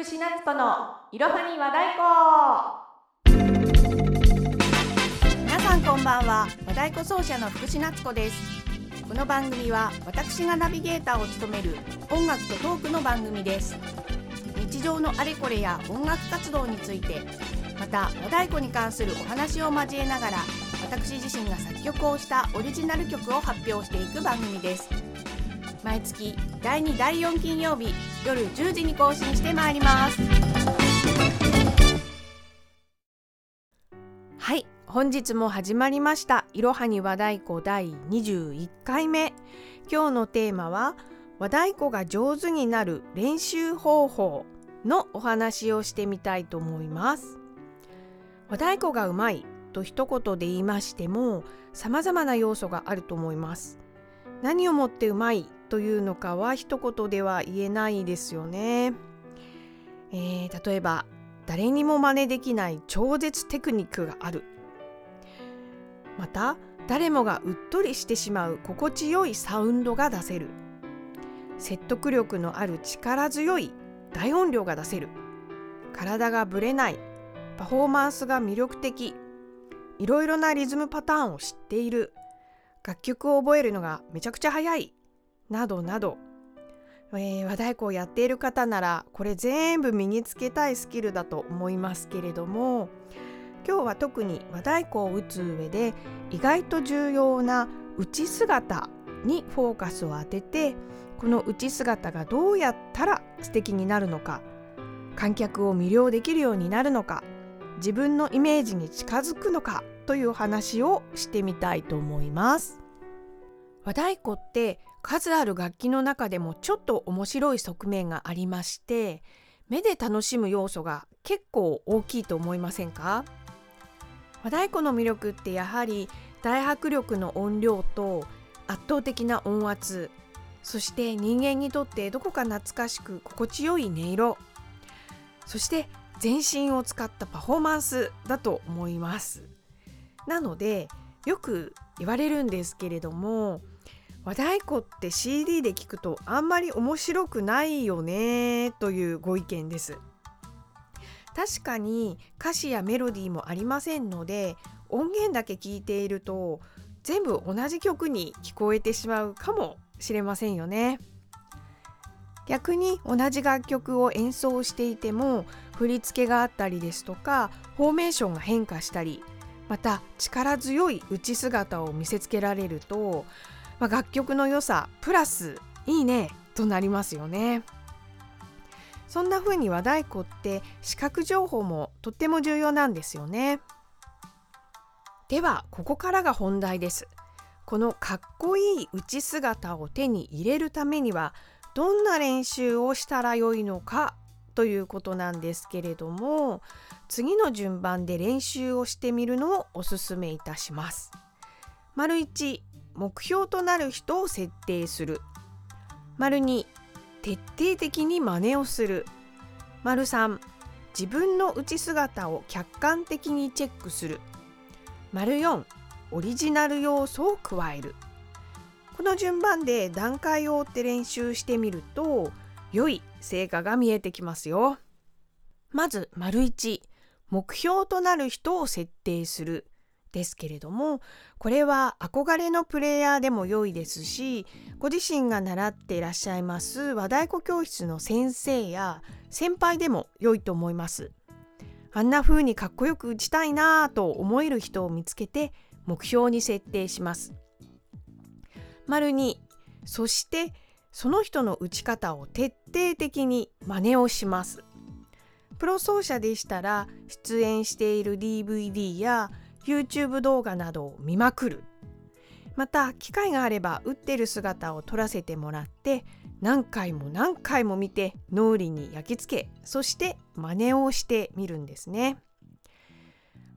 福士夏子のいろはに和太鼓皆さんこんばんは。和太鼓奏者の福士夏子です。この番組は私がナビゲーターを務める音楽とトークの番組です。日常のあれこれや音楽活動についてまた和太鼓に関するお話を交えながら私自身が作曲をしたオリジナル曲を発表していく番組です。毎月第2第4金曜日夜10時に更新してまいります。はい本日も始まりました。いろはに和太鼓第21回目今日のテーマは和太鼓が上手になる練習方法のお話をしてみたいと思います。和太鼓がうまいと一言で言いましても様々な要素があると思います。何をもってうまいというのかは一言では言えないですよね、えー、例えば誰にも真似できない超絶テクニックがある。また誰もがうっとりしてしまう心地よいサウンドが出せる。説得力のある力強い大音量が出せる。体がぶれないパフォーマンスが魅力的いろいろなリズムパターンを知っている。楽曲を覚えるのがめちゃくちゃ早い。などなど、えー、和太鼓をやっている方ならこれ全部身につけたいスキルだと思いますけれども今日は特に和太鼓を打つ上で意外と重要な打ち姿にフォーカスを当ててこの打ち姿がどうやったら素敵になるのか観客を魅了できるようになるのか自分のイメージに近づくのかという話をしてみたいと思います。和太鼓って数ある楽器の中でもちょっと面白い側面がありまして目で楽しむ要素が結構大きいと思いませんか？和太鼓の魅力ってやはり大迫力の音量と圧倒的な音圧そして人間にとってどこか懐かしく心地よい音色そして全身を使ったパフォーマンスだと思います。なのでよく言われるんですけれども和太鼓って CD で聞くとあんまり面白くないよねというご意見です。確かに歌詞やメロディーもありませんので音源だけ聞いていると全部同じ曲に聞こえてしまうかもしれませんよね。逆に同じ楽曲を演奏していても振り付けがあったりですとかフォーメーションが変化したりまた力強い打ち姿を見せつけられると、まあ、楽曲の良さプラスいいねとなりますよね。そんな風に和太鼓って視覚情報もとっても重要なんですよね。ではここからが本題です。このかっこいい打ち姿を手に入れるためにはどんな練習をしたらよいのかということなんですけれども次の順番で練習をしてみるのをおすすめいたします。丸1目標となる人を設定する。丸2徹底的に真似をする。丸3自分の打ち姿を客観的にチェックする。丸4オリジナル要素を加える。この順番で段階を追って練習してみると良い成果が見えてきますよ。まず丸1目標となる人を設定する。ですけれどもこれは憧れのプレイヤーでも良いですしご自身が習っていらっしゃいます和太鼓教室の先生や先輩でも良いと思います。あんな風にかっこよく打ちたいなぁと思える人を見つけて目標に設定します。丸2そしてその人の打ち方を徹底的に真似をします。プロ奏者でしたら出演している DVD や YouTube 動画などを見まくる。また機会があれば打ってる姿を撮らせてもらって何回も何回も見て脳裏に焼き付けそして真似をしてみるんですね。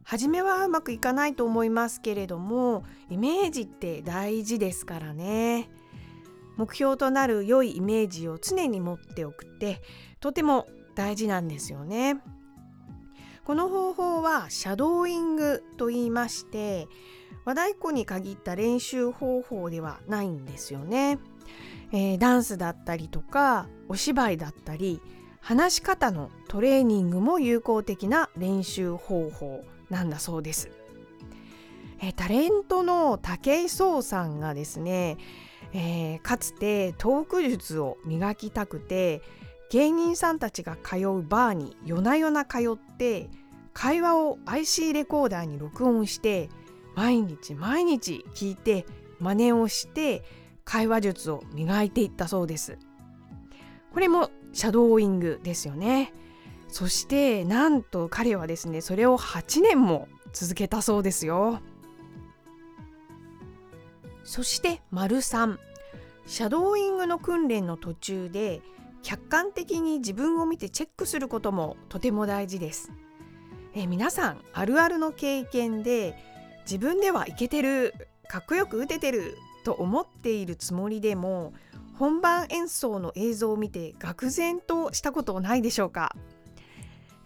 初めはうまくいかないと思いますけれどもイメージって大事ですからね。目標となる良いイメージを常に持っておくってとても大事なんですよね。この方法はシャドーイングと言いまして和太鼓に限った練習方法ではないんですよね。えー、ダンスだったりとかお芝居だったり話し方のトレーニングも有効的な練習方法なんだそうです。えタレントの武井壮さんがですね、えー、かつてトーク術を磨きたくて芸人さんたちが通うバーに夜な夜な通って会話を IC レコーダーに録音して毎日毎日聞いて真似をして会話術を磨いていったそうです。これもシャドーイングですよね。そしてなんと彼はですねそれを8年も続けたそうですよ。そして丸3シャドーイングの訓練の途中で客観的に自分を見てチェックすることもとても大事です。え皆さんあるあるの経験で自分ではいけてるかっこよく打ててると思っているつもりでも本番演奏の映像を見て愕然としたことないでしょうか？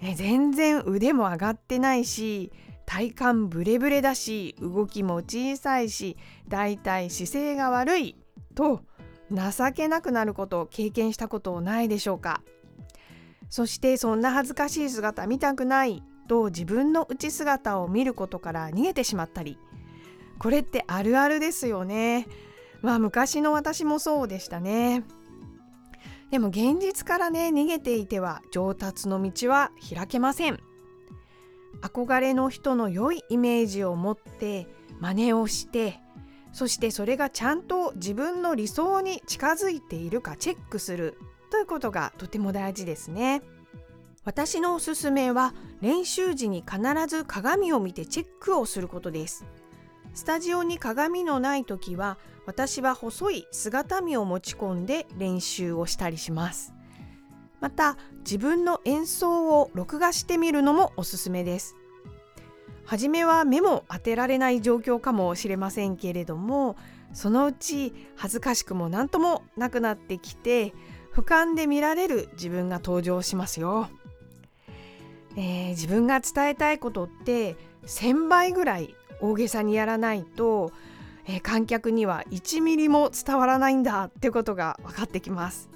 え全然腕も上がってないし体幹ブレブレだし動きも小さいしだいたい姿勢が悪いと情けなくなることを経験したことないでしょうか？そしてそんな恥ずかしい姿見たくないと自分の内姿を見ることから逃げてしまったり。これってあるあるですよね。まあ昔の私もそうでしたね。でも現実からね逃げていては上達の道は開けません。憧れの人の良いイメージを持って真似をしてそしてそれがちゃんと自分の理想に近づいているかチェックするということがとても大事ですね。私のおすすめは練習時に必ず鏡を見てチェックをすることです。スタジオに鏡のない時は私は細い姿見を持ち込んで練習をしたりします。また自分の演奏を録画してみるのもおすすめです。初めは目も当てられない状況かもしれませんけれどもそのうち恥ずかしくも何ともなくなってきて俯瞰で見られる自分が登場しますよ。えー、自分が伝えたいことって1,000倍ぐらい大げさにやらないと、えー、観客には1ミリも伝わらないんだってことが分かってきます。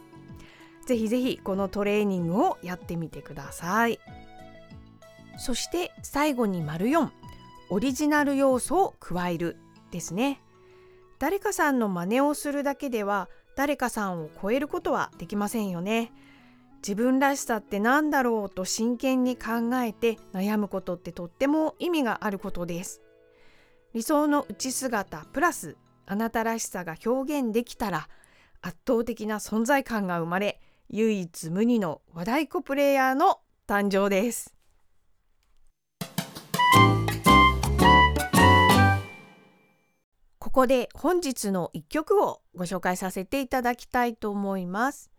ぜひぜひこのトレーニングをやってみてください。そして最後に丸4オリジナル要素を加えるですね。誰かさんの真似をするだけでは誰かさんを超えることはできませんよね。自分らしさって何だろうと真剣に考えて悩むことってとっても意味があることです。理想の内姿プラスあなたらしさが表現できたら圧倒的な存在感が生まれ唯一無二の和太鼓プレイヤーの誕生です。ここで本日の一曲をご紹介させていただきたいと思います。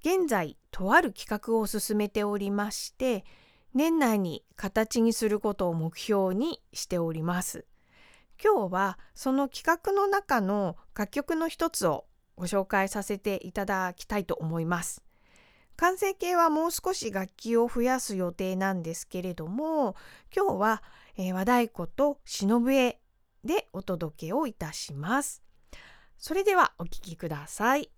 現在とある企画を進めておりまして年内に形にすることを目標にしております今日はその企画の中の楽曲の一つをご紹介させていただきたいと思います完成形はもう少し楽器を増やす予定なんですけれども今日は、えー、和太鼓と忍笛でお届けをいたします。それではお聴きください。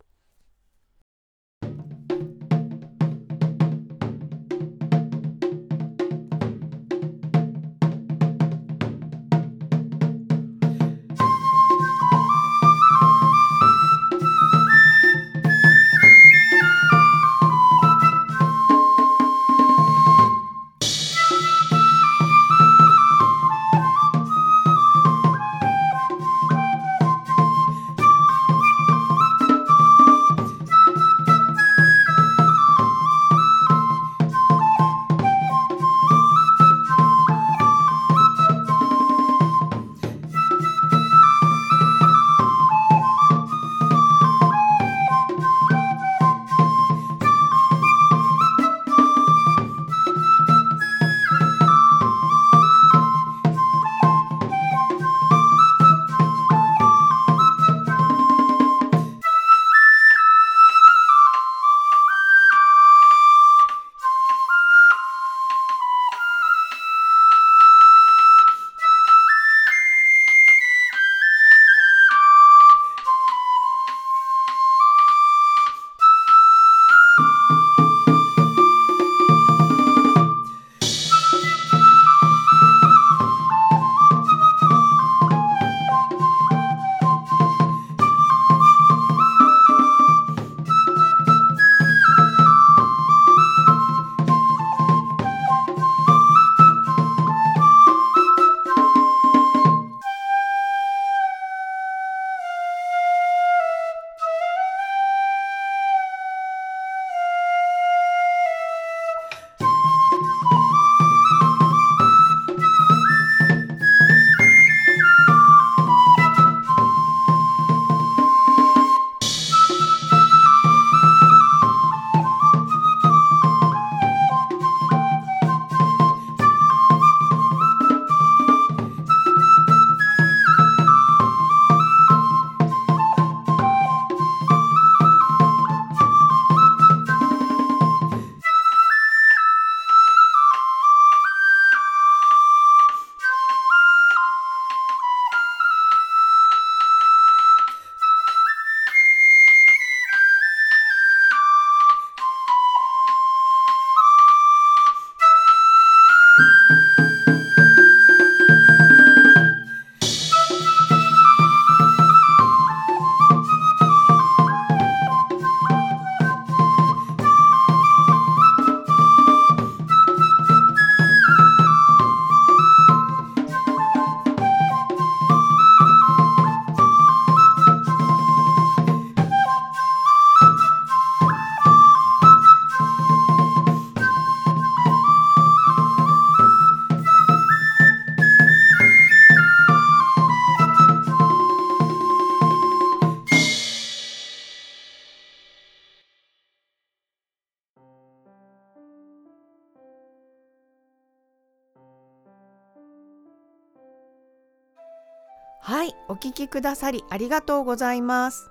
聴きくださりありがとうございます。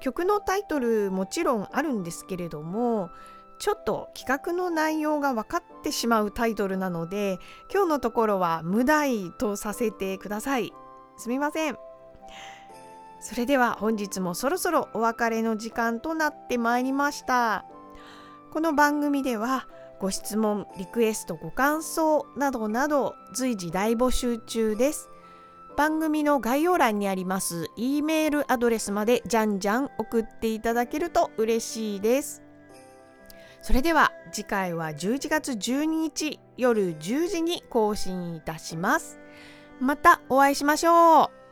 曲のタイトルもちろんあるんですけれどもちょっと企画の内容が分かってしまうタイトルなので今日のところは無題とさせてください。すみません。それでは本日もそろそろお別れの時間となってまいりました。この番組ではご質問リクエストご感想などなど随時大募集中です。番組の概要欄にあります E メールアドレスまでじゃんじゃん送っていただけると嬉しいです。それでは次回は11月12日夜10時に更新いたします。またお会いしましょう。